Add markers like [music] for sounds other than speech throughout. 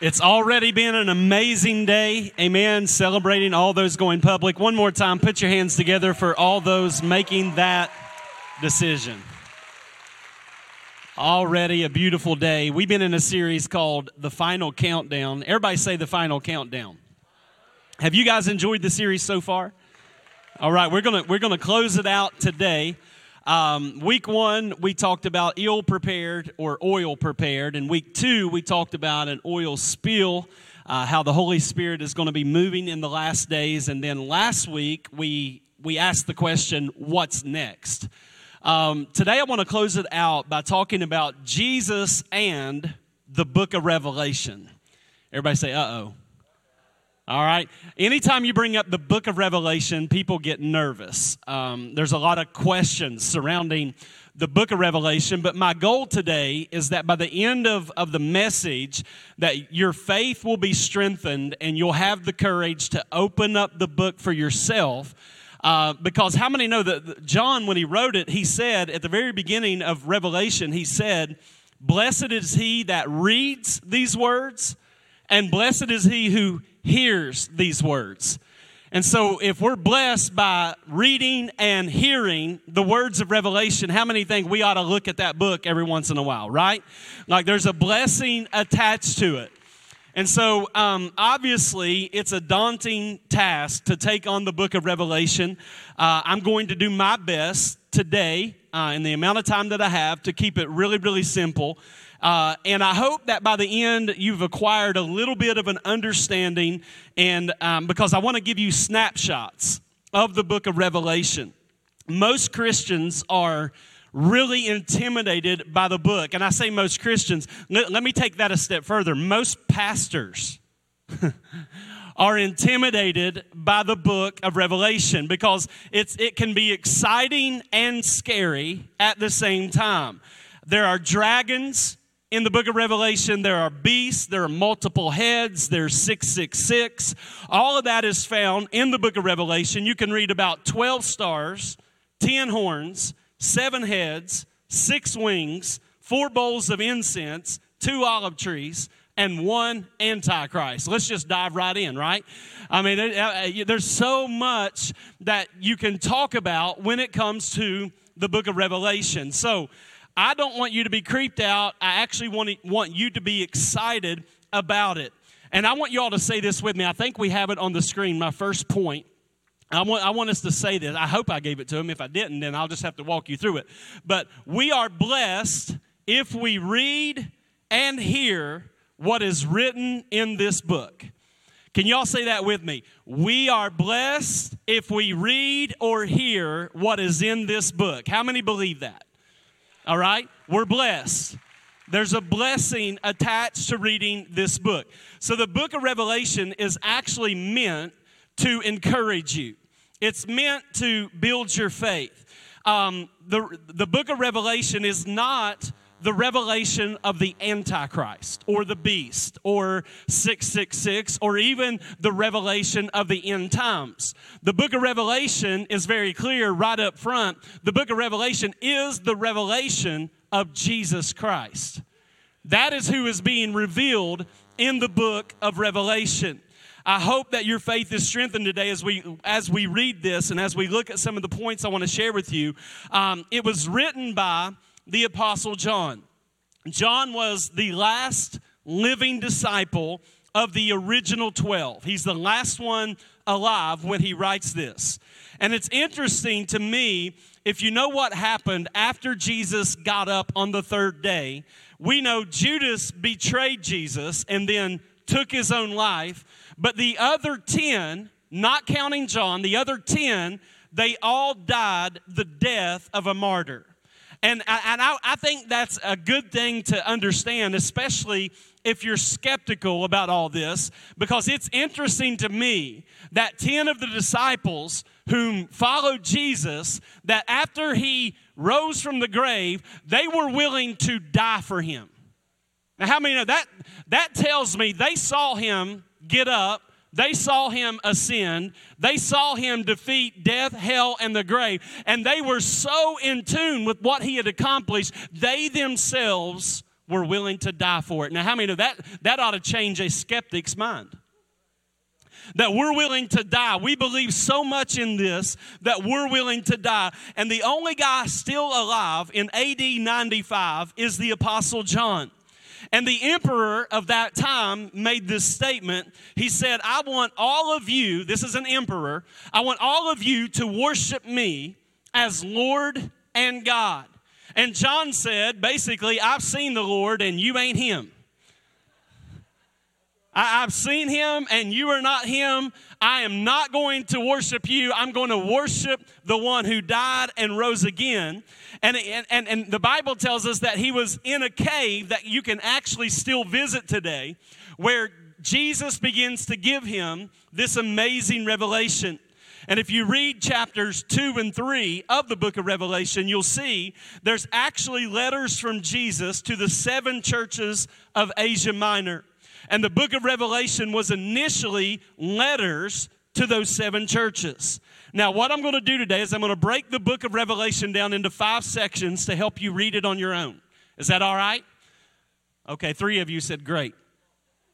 It's already been an amazing day. Amen. Celebrating all those going public. One more time, put your hands together for all those making that decision. Already a beautiful day. We've been in a series called The Final Countdown. Everybody say The Final Countdown. Have you guys enjoyed the series so far? All right, we're going to we're going to close it out today. Um, week one, we talked about ill prepared or oil prepared. And week two, we talked about an oil spill, uh, how the Holy Spirit is going to be moving in the last days. And then last week, we, we asked the question, what's next? Um, today, I want to close it out by talking about Jesus and the book of Revelation. Everybody say, uh oh. All right. Anytime you bring up the book of Revelation, people get nervous. Um, there's a lot of questions surrounding the book of Revelation, but my goal today is that by the end of, of the message, that your faith will be strengthened and you'll have the courage to open up the book for yourself. Uh, because how many know that John, when he wrote it, he said at the very beginning of Revelation, he said, Blessed is he that reads these words, and blessed is he who hears these words. And so, if we're blessed by reading and hearing the words of Revelation, how many think we ought to look at that book every once in a while, right? Like there's a blessing attached to it. And so, um, obviously, it's a daunting task to take on the book of Revelation. Uh, I'm going to do my best today, uh, in the amount of time that I have, to keep it really, really simple. Uh, and I hope that by the end you've acquired a little bit of an understanding, and um, because I want to give you snapshots of the book of Revelation. Most Christians are really intimidated by the book. And I say most Christians, let, let me take that a step further. Most pastors [laughs] are intimidated by the book of Revelation because it's, it can be exciting and scary at the same time. There are dragons, in the book of Revelation, there are beasts, there are multiple heads, there's 666. All of that is found in the book of Revelation. You can read about 12 stars, 10 horns, 7 heads, 6 wings, 4 bowls of incense, 2 olive trees, and one antichrist. Let's just dive right in, right? I mean, uh, there's so much that you can talk about when it comes to the book of Revelation. So, I don't want you to be creeped out. I actually want, to, want you to be excited about it. And I want you all to say this with me. I think we have it on the screen, my first point. I want, I want us to say this. I hope I gave it to him. If I didn't, then I'll just have to walk you through it. But we are blessed if we read and hear what is written in this book. Can y'all say that with me? We are blessed if we read or hear what is in this book. How many believe that? All right? We're blessed. There's a blessing attached to reading this book. So, the book of Revelation is actually meant to encourage you, it's meant to build your faith. Um, the, the book of Revelation is not the revelation of the Antichrist or the beast or 666 or even the revelation of the end times. The book of Revelation is very clear right up front. The book of Revelation is the revelation of Jesus Christ. That is who is being revealed in the book of Revelation. I hope that your faith is strengthened today as we as we read this and as we look at some of the points I want to share with you. Um, it was written by the Apostle John. John was the last living disciple of the original 12. He's the last one alive when he writes this. And it's interesting to me, if you know what happened after Jesus got up on the third day, we know Judas betrayed Jesus and then took his own life. But the other 10, not counting John, the other 10, they all died the death of a martyr. And, and I, I think that's a good thing to understand, especially if you're skeptical about all this, because it's interesting to me that 10 of the disciples whom followed Jesus, that after he rose from the grave, they were willing to die for him. Now, how many know that? That tells me they saw him get up, they saw him ascend, they saw him defeat death, hell, and the grave, and they were so in tune with what he had accomplished, they themselves were willing to die for it. Now, how many know that? That ought to change a skeptic's mind that we're willing to die. We believe so much in this that we're willing to die. And the only guy still alive in AD 95 is the Apostle John. And the emperor of that time made this statement. He said, I want all of you, this is an emperor, I want all of you to worship me as Lord and God. And John said, basically, I've seen the Lord and you ain't him. I, have seen him and you are not him. I am not going to worship you. I'm going to worship the one who died and rose again. And, and, and the Bible tells us that he was in a cave that you can actually still visit today, where Jesus begins to give him this amazing revelation. And if you read chapters 2 and 3 of the book of Revelation, you'll see there's actually letters from Jesus to the seven churches of Asia Minor. And the book of Revelation was initially letters to those seven churches. Now, what I'm going to do today is I'm going to break the book of Revelation down into five sections to help you read it on your own. Is that all right? Okay, three of you said great.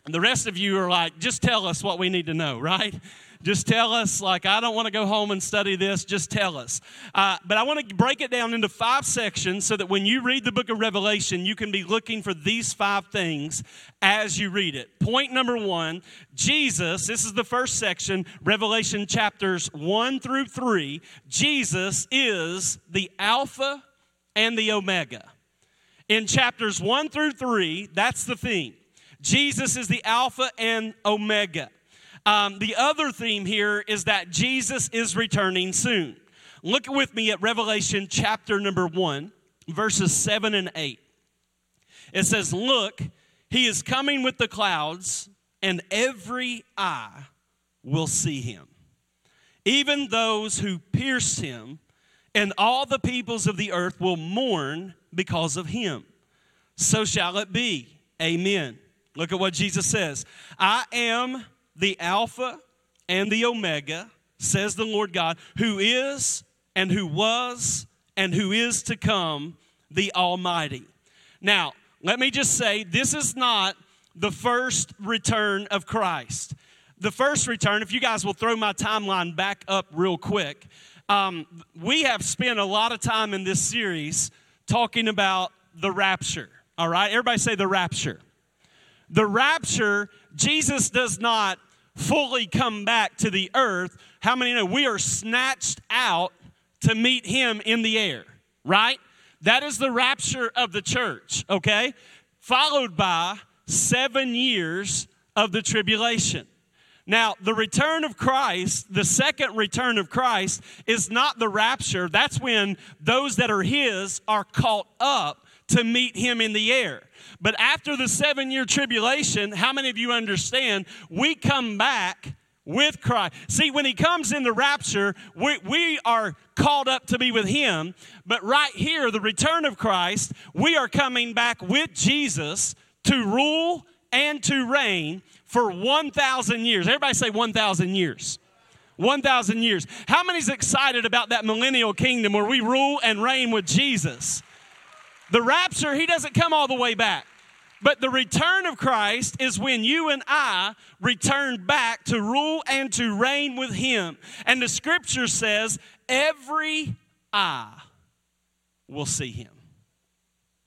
And the rest of you are like, just tell us what we need to know, right? Just tell us, like, I don't want to go home and study this. Just tell us. Uh, but I want to break it down into five sections so that when you read the book of Revelation, you can be looking for these five things as you read it. Point number one Jesus, this is the first section, Revelation chapters one through three. Jesus is the Alpha and the Omega. In chapters one through three, that's the theme. Jesus is the Alpha and Omega. Um, the other theme here is that Jesus is returning soon. Look with me at Revelation chapter number 1, verses 7 and 8. It says, Look, he is coming with the clouds, and every eye will see him, even those who pierced him, and all the peoples of the earth will mourn because of him. So shall it be. Amen. Look at what Jesus says I am the Alpha and the Omega, says the Lord God, who is and who was and who is to come, the Almighty. Now, let me just say this is not the first return of Christ. The first return, if you guys will throw my timeline back up real quick, um, we have spent a lot of time in this series talking about the rapture. All right, everybody say the rapture. The rapture, Jesus does not fully come back to the earth, how many know we are snatched out to meet him in the air, right? That is the rapture of the church, okay? Followed by seven years of the tribulation. Now, the return of Christ, the second return of Christ, is not the rapture. That's when those that are His are caught up to meet Him in the air. But after the seven year tribulation, how many of you understand we come back with Christ? See, when He comes in the rapture, we, we are called up to be with Him. But right here, the return of Christ, we are coming back with Jesus to rule and to reign for 1,000 years. Everybody say 1,000 years. 1,000 years. How many's excited about that millennial kingdom where we rule and reign with Jesus? The rapture, he doesn't come all the way back. But the return of Christ is when you and I return back to rule and to reign with Him. And the scripture says, every eye will see Him.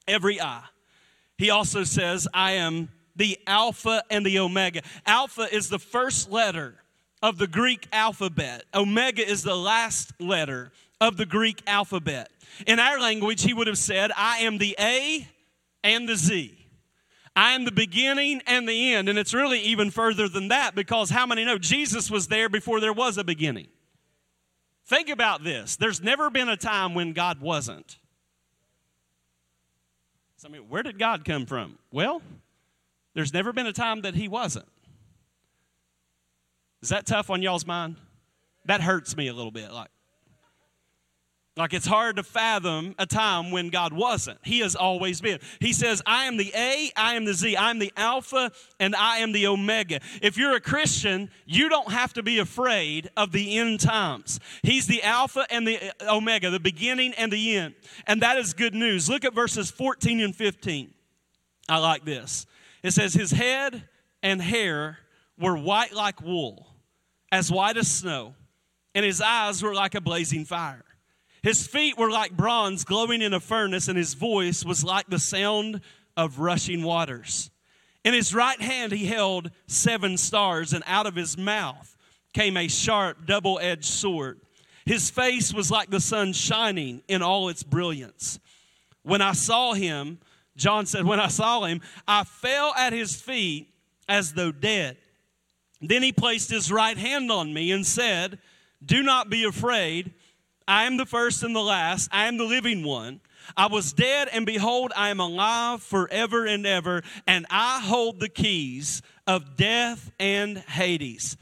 Every eye. He also says, I am the Alpha and the Omega. Alpha is the first letter of the Greek alphabet, Omega is the last letter of the Greek alphabet. In our language, he would have said, I am the A and the Z. I am the beginning and the end. And it's really even further than that because how many know Jesus was there before there was a beginning? Think about this. There's never been a time when God wasn't. So, I mean, where did God come from? Well, there's never been a time that He wasn't. Is that tough on y'all's mind? That hurts me a little bit. Like, like it's hard to fathom a time when God wasn't. He has always been. He says, I am the A, I am the Z, I am the Alpha, and I am the Omega. If you're a Christian, you don't have to be afraid of the end times. He's the Alpha and the uh, Omega, the beginning and the end. And that is good news. Look at verses 14 and 15. I like this. It says, His head and hair were white like wool, as white as snow, and his eyes were like a blazing fire. His feet were like bronze glowing in a furnace, and his voice was like the sound of rushing waters. In his right hand he held seven stars, and out of his mouth came a sharp, double edged sword. His face was like the sun shining in all its brilliance. When I saw him, John said, When I saw him, I fell at his feet as though dead. Then he placed his right hand on me and said, Do not be afraid. I am the first and the last. I am the living one. I was dead, and behold, I am alive forever and ever, and I hold the keys of death and Hades.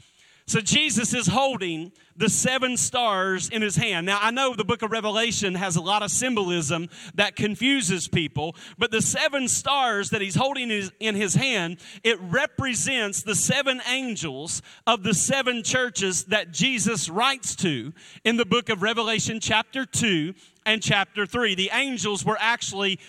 So Jesus is holding the seven stars in his hand. Now, I know the book of Revelation has a lot of symbolism that confuses people, but the seven stars that he's holding in his hand, it represents the seven angels of the seven churches that Jesus writes to in the book of Revelation, chapter 2 and chapter 3. The angels were actually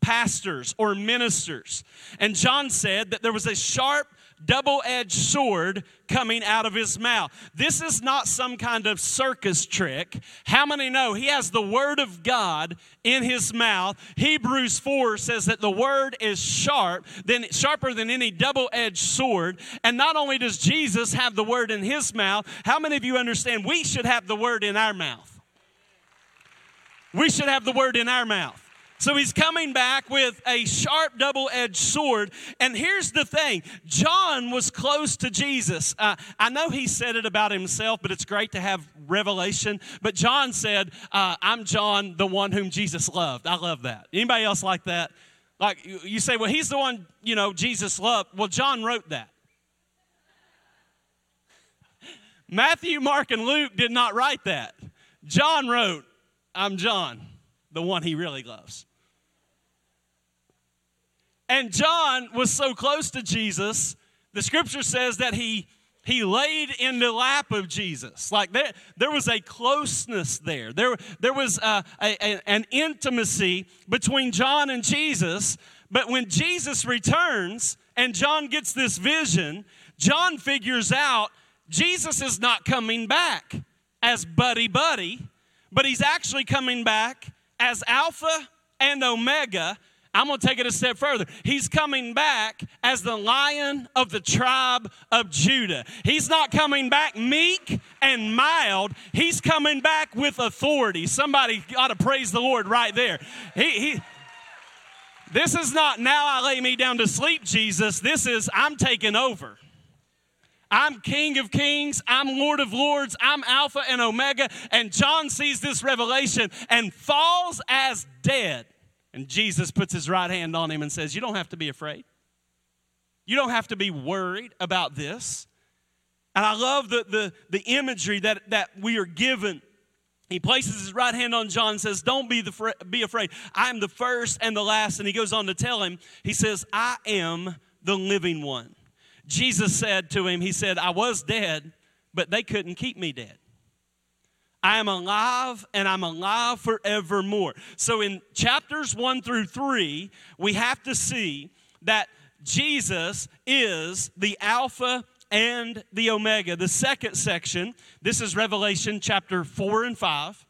pastors or ministers. And John said that there was a sharp double edged sword coming out of his mouth. This is not some kind of circus trick. How many know he has the word of God in his mouth? Hebrews 4 says that the word is sharp, then sharper than any double edged sword. And not only does Jesus have the word in his mouth, how many of you understand we should have the word in our mouth? We should have the word in our mouth. So he's coming back with a sharp double edged sword. And here's the thing John was close to Jesus. Uh, I know he said it about himself, but it's great to have revelation. But John said, uh, I'm John, the one whom Jesus loved. I love that. Anybody else like that? Like you say, well, he's the one, you know, Jesus loved. Well, John wrote that. Matthew, Mark, and Luke did not write that. John wrote, I'm John, the one he really loves. And John was so close to Jesus, the scripture says that he he laid in the lap of Jesus. Like there, there was a closeness there. There, there was uh, a, a, an intimacy between John and Jesus. But when Jesus returns and John gets this vision, John figures out Jesus is not coming back as buddy buddy, but he's actually coming back as Alpha and Omega I'm going to take it a step further. He's coming back as the lion of the tribe of Judah. He's not coming back meek and mild. He's coming back with authority. Somebody ought to praise the Lord right there. He, he, this is not now I lay me down to sleep, Jesus. This is I'm taking over. I'm King of Kings. I'm Lord of Lords. I'm Alpha and Omega. And John sees this revelation and falls as dead. And Jesus puts his right hand on him and says, You don't have to be afraid. You don't have to be worried about this. And I love the, the, the imagery that, that we are given. He places his right hand on John and says, Don't be, the, be afraid. I am the first and the last. And he goes on to tell him, He says, I am the living one. Jesus said to him, He said, I was dead, but they couldn't keep me dead. I am alive and I'm alive forevermore. So in chapters one through three, we have to see that Jesus is the Alpha and the Omega. The second section, this is Revelation chapter four and five.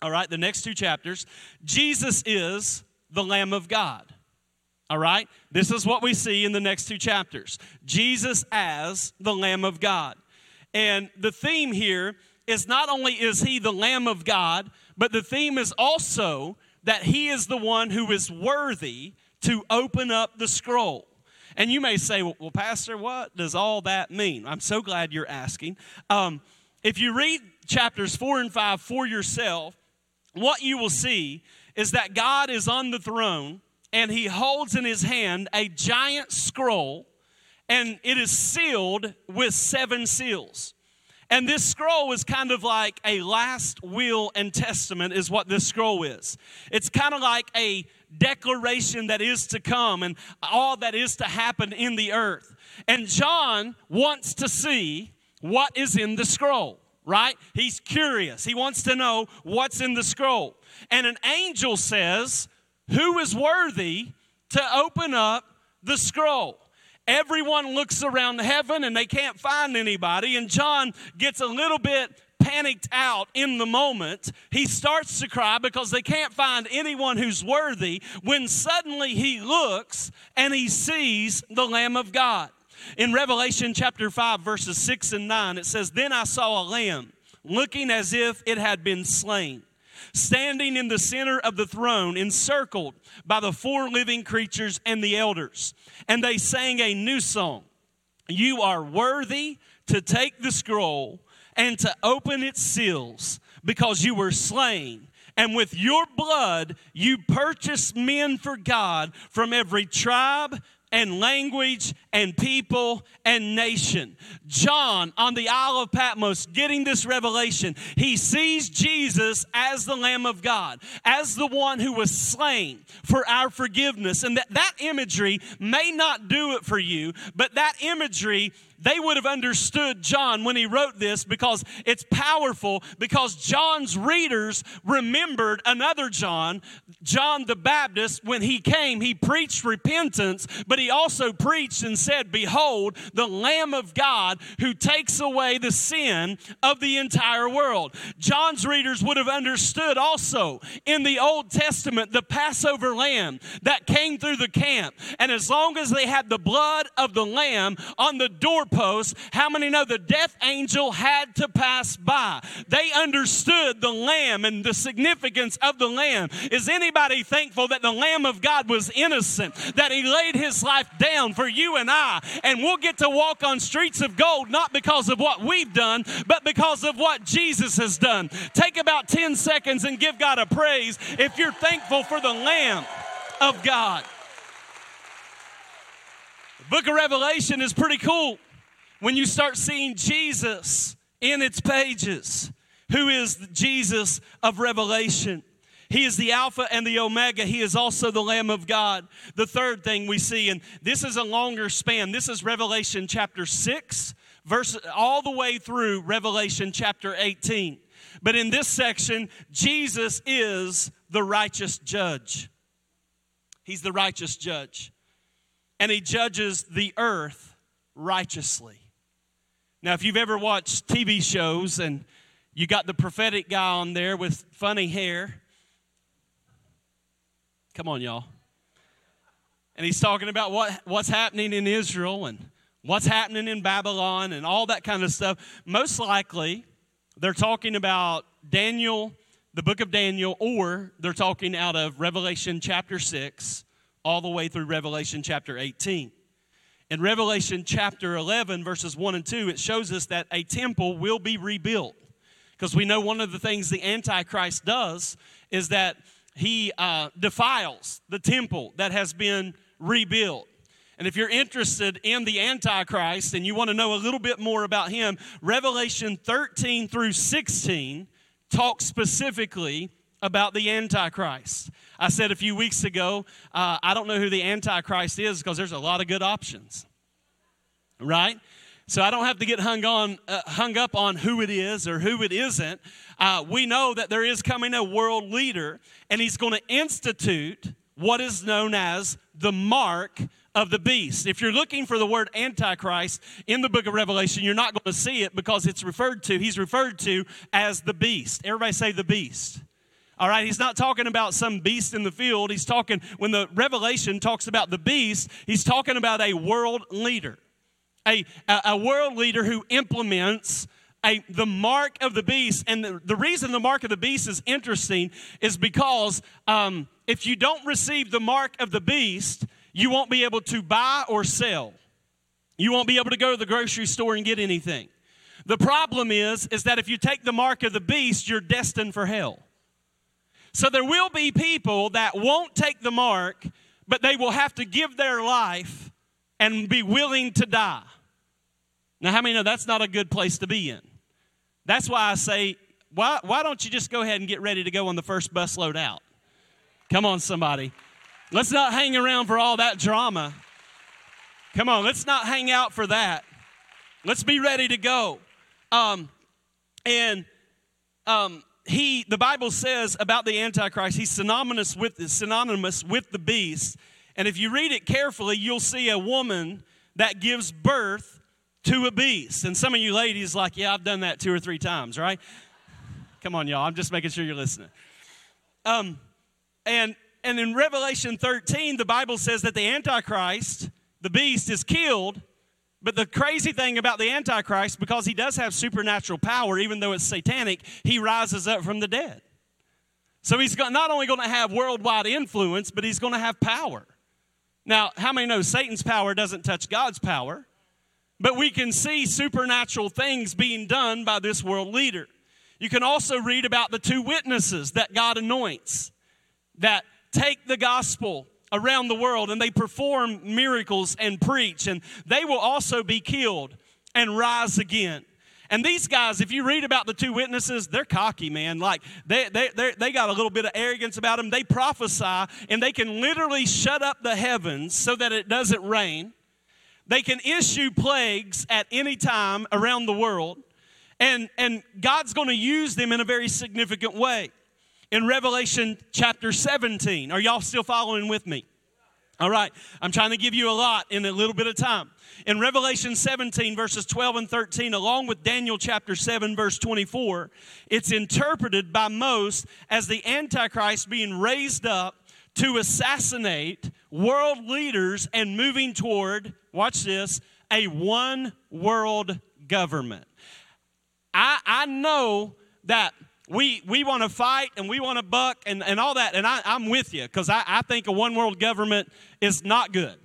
All right, the next two chapters. Jesus is the Lamb of God. All right, this is what we see in the next two chapters Jesus as the Lamb of God. And the theme here is not only is he the Lamb of God, but the theme is also that he is the one who is worthy to open up the scroll. And you may say, well, Pastor, what does all that mean? I'm so glad you're asking. Um, if you read chapters four and five for yourself, what you will see is that God is on the throne and he holds in his hand a giant scroll, and it is sealed with seven seals. And this scroll is kind of like a last will and testament, is what this scroll is. It's kind of like a declaration that is to come and all that is to happen in the earth. And John wants to see what is in the scroll, right? He's curious. He wants to know what's in the scroll. And an angel says, Who is worthy to open up the scroll? Everyone looks around heaven and they can't find anybody. And John gets a little bit panicked out in the moment. He starts to cry because they can't find anyone who's worthy when suddenly he looks and he sees the Lamb of God. In Revelation chapter 5, verses 6 and 9, it says, Then I saw a lamb looking as if it had been slain standing in the center of the throne, encircled by the four living creatures and the elders. And they sang a new song You are worthy to take the scroll and to open its seals because you were slain. And with your blood, you purchased men for God from every tribe and language and people and nation. John on the Isle of Patmos getting this revelation, he sees Jesus as the Lamb of God, as the one who was slain for our forgiveness. And that, that imagery may not do it for you, but that imagery they would have understood John when he wrote this because it's powerful because John's readers remembered another John, John the Baptist, when he came, he preached repentance, but he also preached and said, Behold, the Lamb of God who takes away the sin of the entire world. John's readers would have understood also in the Old Testament the Passover lamb that came through the camp. And as long as they had the blood of the lamb on the door doorpost, how many know the death angel had to pass by? They understood the lamb and the significance of the lamb. Is anybody thankful that the Lamb of God was innocent, that he laid his life down for you and I? And we'll get to walk on streets of gold not because of what we've done, but because of what Jesus has done. Take about 10 seconds and give God a praise if you're thankful for the Lamb of God. The book of Revelation is pretty cool when you start seeing Jesus in its pages, who is Jesus of Revelation. He is the Alpha and the Omega. He is also the Lamb of God. The third thing we see, and this is a longer span, this is Revelation chapter 6, verse all the way through Revelation chapter 18. But in this section, Jesus is the righteous judge. He's the righteous judge. And he judges the earth righteously. Now, if you've ever watched TV shows and you got the prophetic guy on there with funny hair, come on, y'all. And he's talking about what, what's happening in Israel and what's happening in Babylon and all that kind of stuff. Most likely, they're talking about Daniel, the book of Daniel, or they're talking out of Revelation chapter 6 all the way through Revelation chapter 18. In Revelation chapter 11, verses 1 and 2, it shows us that a temple will be rebuilt. Because we know one of the things the Antichrist does is that he uh, defiles the temple that has been rebuilt. And if you're interested in the Antichrist and you want to know a little bit more about him, Revelation 13 through 16 talks specifically about the Antichrist. I said a few weeks ago, uh, I don't know who the Antichrist is because there's a lot of good options, right? So I don't have to get hung on, uh, hung up on who it is or who it isn't. Uh, we know that there is coming a world leader, and he's going to institute what is known as the mark of the beast. If you're looking for the word antichrist in the book of Revelation, you're not going to see it because it's referred to, he's referred to as the beast. Everybody say the beast. All right, he's not talking about some beast in the field. He's talking, when the Revelation talks about the beast, he's talking about a world leader, a, a, a world leader who implements a, the mark of the beast. And the, the reason the mark of the beast is interesting is because um, if you don't receive the mark of the beast, you won't be able to buy or sell. You won't be able to go to the grocery store and get anything. The problem is, is that if you take the mark of the beast, you're destined for hell. So there will be people that won't take the mark, but they will have to give their life and be willing to die. Now, how many know that's not a good place to be in? That's why I say, why, why don't you just go ahead and get ready to go on the first bus load out? Come on, somebody. Let's not hang around for all that drama. Come on, let's not hang out for that. Let's be ready to go. Um, and um, he, the Bible says about the Antichrist, he's synonymous with synonymous with the beast. And if you read it carefully, you'll see a woman that gives birth to a beast. And some of you ladies, like, yeah, I've done that two or three times, right? Come on, y'all. I'm just making sure you're listening. Um, and and in Revelation 13, the Bible says that the Antichrist, the beast, is killed. But the crazy thing about the Antichrist, because he does have supernatural power, even though it's satanic, he rises up from the dead. So he's not only going to have worldwide influence, but he's going to have power. Now, how many know Satan's power doesn't touch God's power? But we can see supernatural things being done by this world leader. You can also read about the two witnesses that God anoints that take the gospel around the world and they perform miracles and preach, and they will also be killed and rise again. And these guys, if you read about the two witnesses, they're cocky, man. Like they, they, they got a little bit of arrogance about them. They prophesy and they can literally shut up the heavens so that it doesn't rain. They can issue plagues at any time around the world. And, and God's going to use them in a very significant way in Revelation chapter 17. Are y'all still following with me? All right, I'm trying to give you a lot in a little bit of time. In Revelation 17, verses 12 and 13, along with Daniel chapter 7, verse 24, it's interpreted by most as the Antichrist being raised up to assassinate world leaders and moving toward, watch this, a one world government. I, I know that we, we want to fight and we want to buck and, and all that. And I, I'm with you because I, I think a one world government is not good,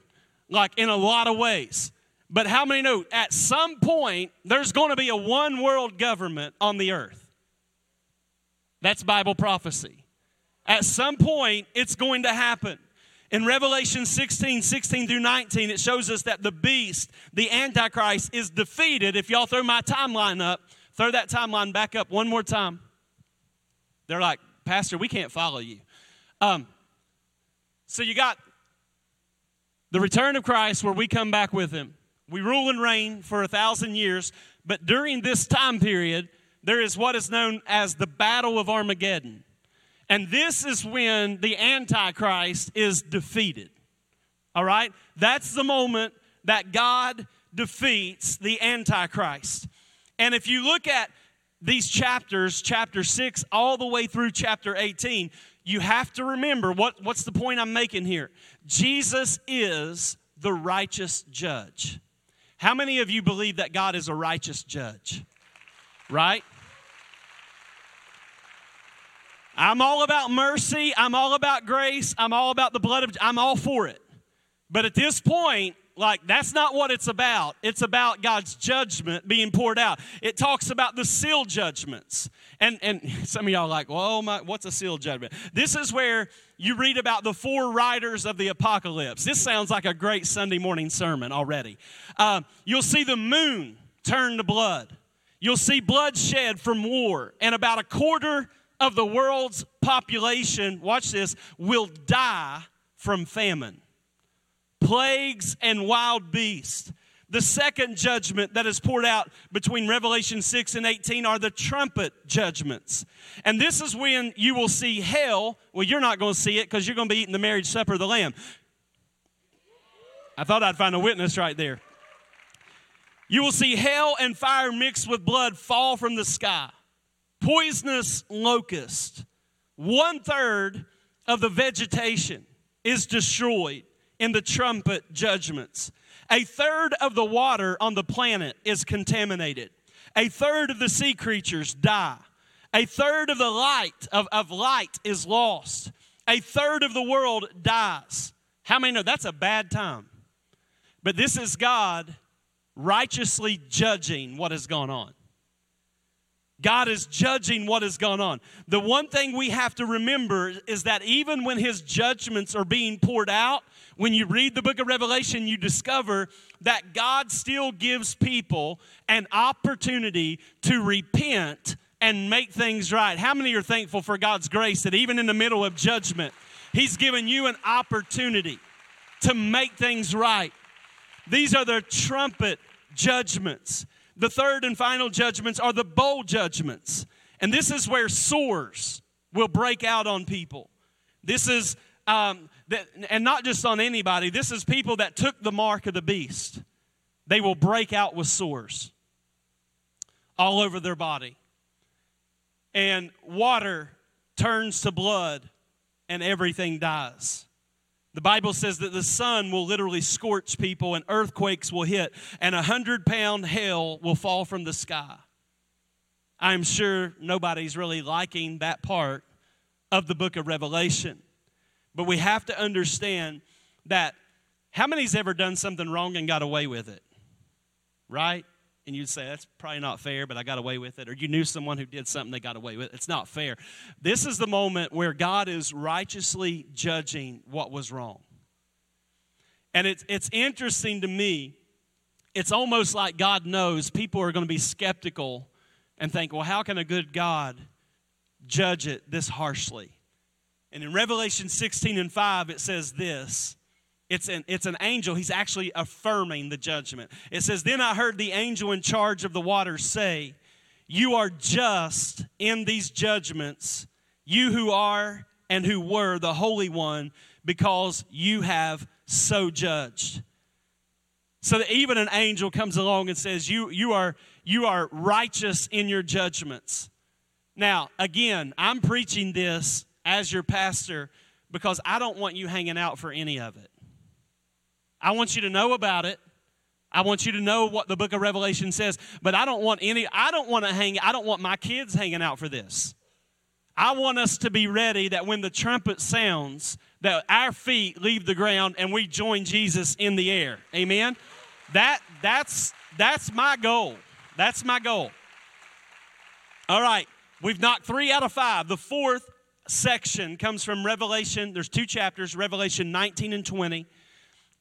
like in a lot of ways. But how many know at some point there's going to be a one world government on the earth? That's Bible prophecy. At some point, it's going to happen. In Revelation 16, 16 through 19, it shows us that the beast, the Antichrist, is defeated. If y'all throw my timeline up, throw that timeline back up one more time. They're like, Pastor, we can't follow you. Um, so you got the return of Christ where we come back with him. We rule and reign for a thousand years, but during this time period, there is what is known as the Battle of Armageddon. And this is when the Antichrist is defeated. All right? That's the moment that God defeats the Antichrist. And if you look at these chapters, chapter 6 all the way through chapter 18, you have to remember what, what's the point I'm making here? Jesus is the righteous judge. How many of you believe that God is a righteous judge? Right? I'm all about mercy. I'm all about grace. I'm all about the blood of, I'm all for it. But at this point, like that's not what it's about. It's about God's judgment being poured out. It talks about the seal judgments. And and [laughs] some of y'all like, well, my, what's a seal judgment? This is where you read about the four riders of the apocalypse. This sounds like a great Sunday morning sermon already. Uh, you'll see the moon turn to blood. You'll see blood shed from war, and about a quarter of the world's population, watch this, will die from famine plagues and wild beasts. The second judgment that is poured out between Revelation 6 and 18 are the trumpet judgments. And this is when you will see hell. Well, you're not going to see it because you're going to be eating the marriage supper of the Lamb. I thought I'd find a witness right there. You will see hell and fire mixed with blood fall from the sky, poisonous locust. One third of the vegetation is destroyed in the trumpet judgments. A third of the water on the planet is contaminated. A third of the sea creatures die. A third of the light of, of light is lost. A third of the world dies. How many know that's a bad time? But this is God righteously judging what has gone on. God is judging what has gone on. The one thing we have to remember is that even when his judgments are being poured out, when you read the book of Revelation, you discover that God still gives people an opportunity to repent and make things right. How many are thankful for God's grace that even in the middle of judgment, He's given you an opportunity to make things right? These are the trumpet judgments. The third and final judgments are the bowl judgments. And this is where sores will break out on people. This is, um, that, and not just on anybody, this is people that took the mark of the beast. They will break out with sores all over their body. And water turns to blood and everything dies. The Bible says that the sun will literally scorch people and earthquakes will hit and a hundred pound hail will fall from the sky. I'm sure nobody's really liking that part of the book of Revelation. But we have to understand that how many's ever done something wrong and got away with it? Right? And you'd say that's probably not fair but i got away with it or you knew someone who did something they got away with it. it's not fair. This is the moment where god is righteously judging what was wrong. And it's, it's interesting to me it's almost like god knows people are going to be skeptical and think well how can a good god judge it this harshly? And in revelation 16 and 5 it says this it's an, it's an angel. He's actually affirming the judgment. It says, Then I heard the angel in charge of the waters say, You are just in these judgments, you who are and who were the Holy One, because you have so judged. So that even an angel comes along and says, You, you, are, you are righteous in your judgments. Now, again, I'm preaching this as your pastor because I don't want you hanging out for any of it. I want you to know about it. I want you to know what the book of Revelation says, but I don't want any, I don't want to hang, I don't want my kids hanging out for this. I want us to be ready that when the trumpet sounds, that our feet leave the ground and we join Jesus in the air. Amen. That that's that's my goal. That's my goal. All right, we've knocked three out of five. The fourth section comes from Revelation. There's two chapters, Revelation 19 and 20.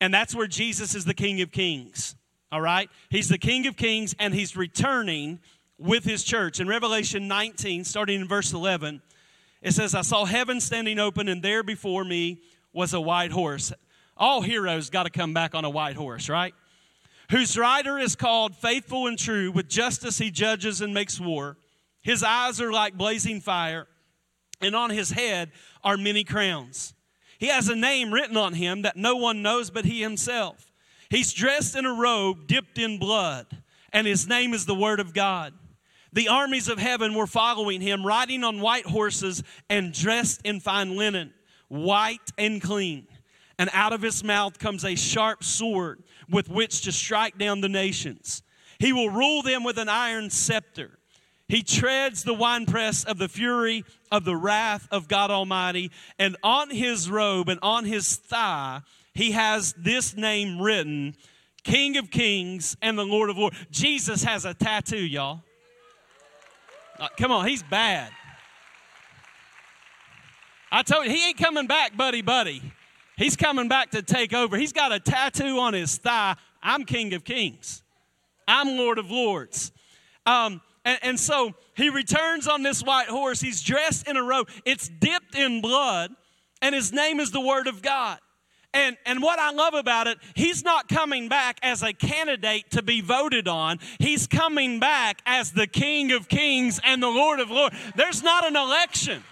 And that's where Jesus is the King of Kings. All right? He's the King of Kings and he's returning with his church. In Revelation 19, starting in verse 11, it says, I saw heaven standing open, and there before me was a white horse. All heroes got to come back on a white horse, right? Whose rider is called Faithful and True. With justice he judges and makes war. His eyes are like blazing fire, and on his head are many crowns. He has a name written on him that no one knows but he himself. He's dressed in a robe dipped in blood, and his name is the Word of God. The armies of heaven were following him, riding on white horses and dressed in fine linen, white and clean. And out of his mouth comes a sharp sword with which to strike down the nations. He will rule them with an iron scepter. He treads the winepress of the fury of the wrath of God Almighty, and on his robe and on his thigh, he has this name written King of Kings and the Lord of Lords. Jesus has a tattoo, y'all. Uh, come on, he's bad. I told you, he ain't coming back, buddy, buddy. He's coming back to take over. He's got a tattoo on his thigh. I'm King of Kings, I'm Lord of Lords. Um, and, and so he returns on this white horse. He's dressed in a robe, it's dipped in blood, and his name is the Word of God. And, and what I love about it, he's not coming back as a candidate to be voted on. He's coming back as the King of Kings and the Lord of Lords. There's not an election.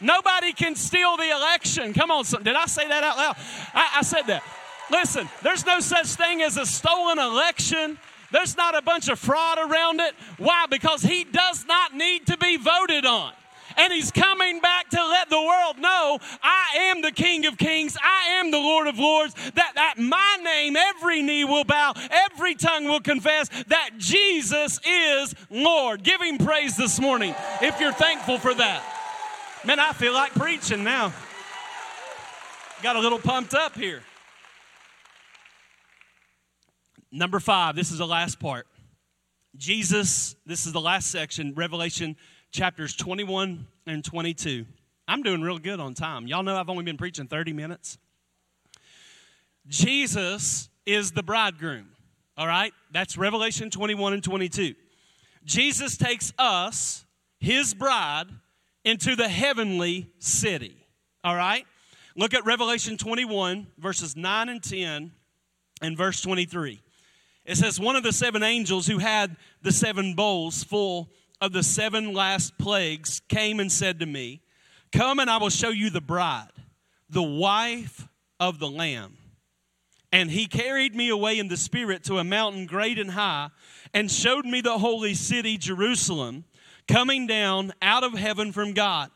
Nobody can steal the election. Come on, son. did I say that out loud? I, I said that. Listen, there's no such thing as a stolen election. There's not a bunch of fraud around it. Why? Because he does not need to be voted on. And he's coming back to let the world know I am the King of Kings, I am the Lord of Lords, that, at my name, every knee will bow, every tongue will confess that Jesus is Lord. Give him praise this morning if you're thankful for that. Man, I feel like preaching now. Got a little pumped up here. Number five, this is the last part. Jesus, this is the last section, Revelation chapters 21 and 22. I'm doing real good on time. Y'all know I've only been preaching 30 minutes. Jesus is the bridegroom, all right? That's Revelation 21 and 22. Jesus takes us, his bride, into the heavenly city, all right? Look at Revelation 21, verses 9 and 10, and verse 23. It says, One of the seven angels who had the seven bowls full of the seven last plagues came and said to me, Come and I will show you the bride, the wife of the Lamb. And he carried me away in the Spirit to a mountain great and high, and showed me the holy city, Jerusalem, coming down out of heaven from God.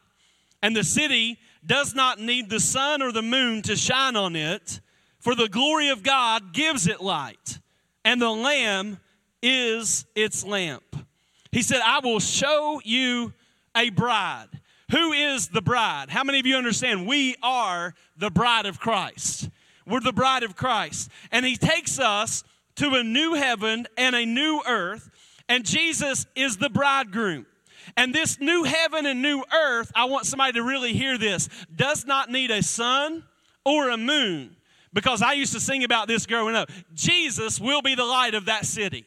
And the city does not need the sun or the moon to shine on it, for the glory of God gives it light, and the Lamb is its lamp. He said, I will show you a bride. Who is the bride? How many of you understand? We are the bride of Christ. We're the bride of Christ. And He takes us to a new heaven and a new earth, and Jesus is the bridegroom. And this new heaven and new earth, I want somebody to really hear this, does not need a sun or a moon. Because I used to sing about this growing up. Jesus will be the light of that city.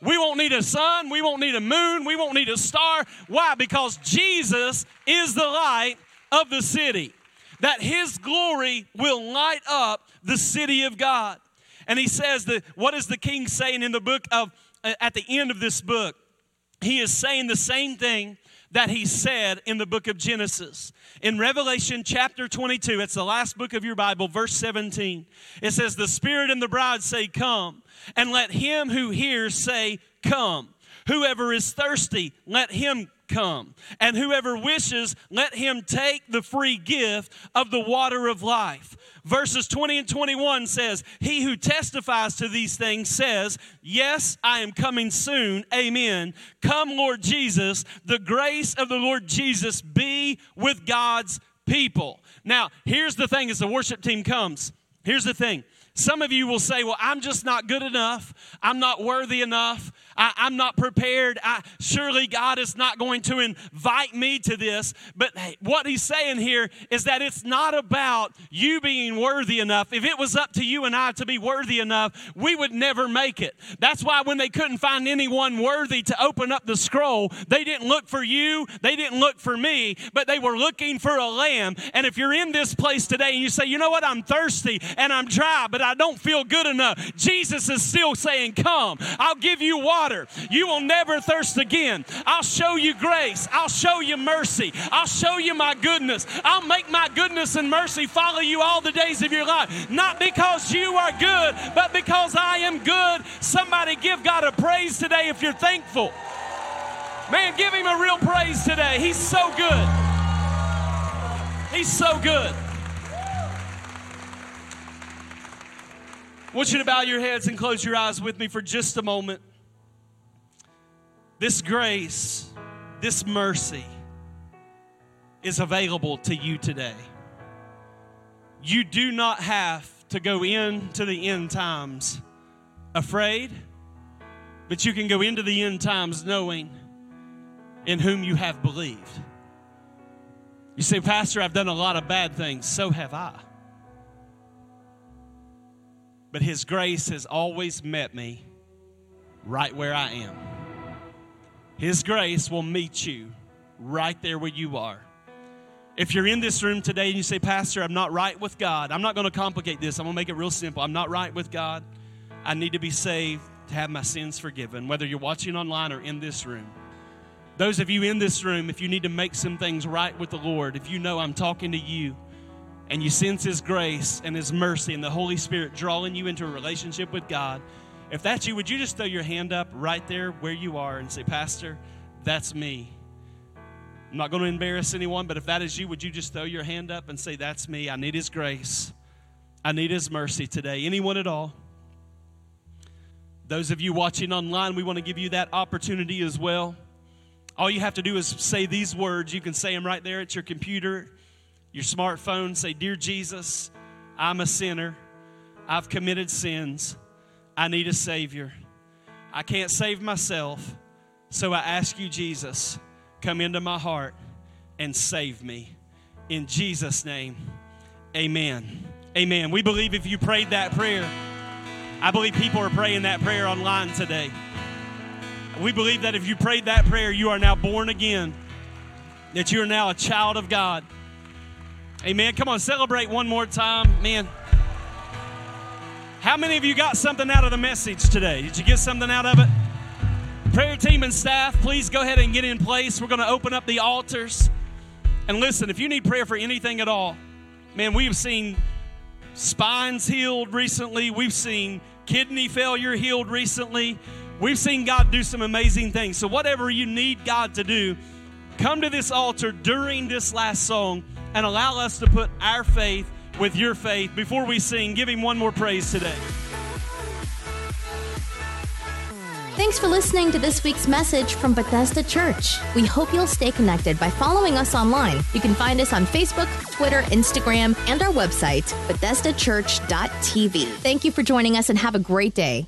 We won't need a sun. We won't need a moon. We won't need a star. Why? Because Jesus is the light of the city. That his glory will light up the city of God. And he says that what is the king saying in the book of, uh, at the end of this book? He is saying the same thing that he said in the book of Genesis. In Revelation chapter 22, it's the last book of your Bible, verse 17. It says, The Spirit and the bride say, Come, and let him who hears say, Come. Whoever is thirsty, let him come. And whoever wishes, let him take the free gift of the water of life. Verses 20 and 21 says, He who testifies to these things says, Yes, I am coming soon. Amen. Come, Lord Jesus. The grace of the Lord Jesus be with God's people. Now, here's the thing as the worship team comes. Here's the thing. Some of you will say, Well, I'm just not good enough. I'm not worthy enough. I, am not prepared. I, surely God is not going to invite me to this. But what he's saying here is that it's not about you being worthy enough. If it was up to you and I to be worthy enough, we would never make it. That's why when they couldn't find anyone worthy to open up the scroll, they didn't look for you, they didn't look for me, but they were looking for a lamb. And if you're in this place today and you say, you know what, I'm thirsty and I'm dry, but I don't feel good enough, Jesus is still saying, Come, I'll give you water water. You will never thirst again. I'll show you grace. I'll show you mercy. I'll show you my goodness. I'll make my goodness and mercy follow you all the days of your life. Not because you are good, but because I am good. Somebody give God a praise today if you're thankful. Man, give him a real praise today. He's so good. He's so good. I want you to bow your heads and close your eyes with me for just a moment. This grace, this mercy is available to you today. You do not have to go into the end times afraid, but you can go into the end times knowing in whom you have believed. You say, Pastor, I've done a lot of bad things. So have I. But His grace has always met me right where I am. His grace will meet you right there where you are. If you're in this room today and you say, Pastor, I'm not right with God, I'm not going to complicate this. I'm going to make it real simple. I'm not right with God. I need to be saved to have my sins forgiven, whether you're watching online or in this room. Those of you in this room, if you need to make some things right with the Lord, if you know I'm talking to you and you sense His grace and His mercy and the Holy Spirit drawing you into a relationship with God, if that's you, would you just throw your hand up right there where you are and say, Pastor, that's me? I'm not going to embarrass anyone, but if that is you, would you just throw your hand up and say, That's me? I need His grace. I need His mercy today. Anyone at all? Those of you watching online, we want to give you that opportunity as well. All you have to do is say these words. You can say them right there at your computer, your smartphone. Say, Dear Jesus, I'm a sinner. I've committed sins. I need a Savior. I can't save myself. So I ask you, Jesus, come into my heart and save me. In Jesus' name, amen. Amen. We believe if you prayed that prayer, I believe people are praying that prayer online today. We believe that if you prayed that prayer, you are now born again, that you are now a child of God. Amen. Come on, celebrate one more time. Man, how many of you got something out of the message today? Did you get something out of it? Prayer team and staff, please go ahead and get in place. We're going to open up the altars. And listen, if you need prayer for anything at all, man, we have seen spines healed recently. We've seen kidney failure healed recently. We've seen God do some amazing things. So, whatever you need God to do, come to this altar during this last song and allow us to put our faith with your faith. Before we sing, give Him one more praise today. Thanks for listening to this week's message from Bethesda Church. We hope you'll stay connected by following us online. You can find us on Facebook, Twitter, Instagram, and our website, BethesdaChurch.tv. Thank you for joining us and have a great day.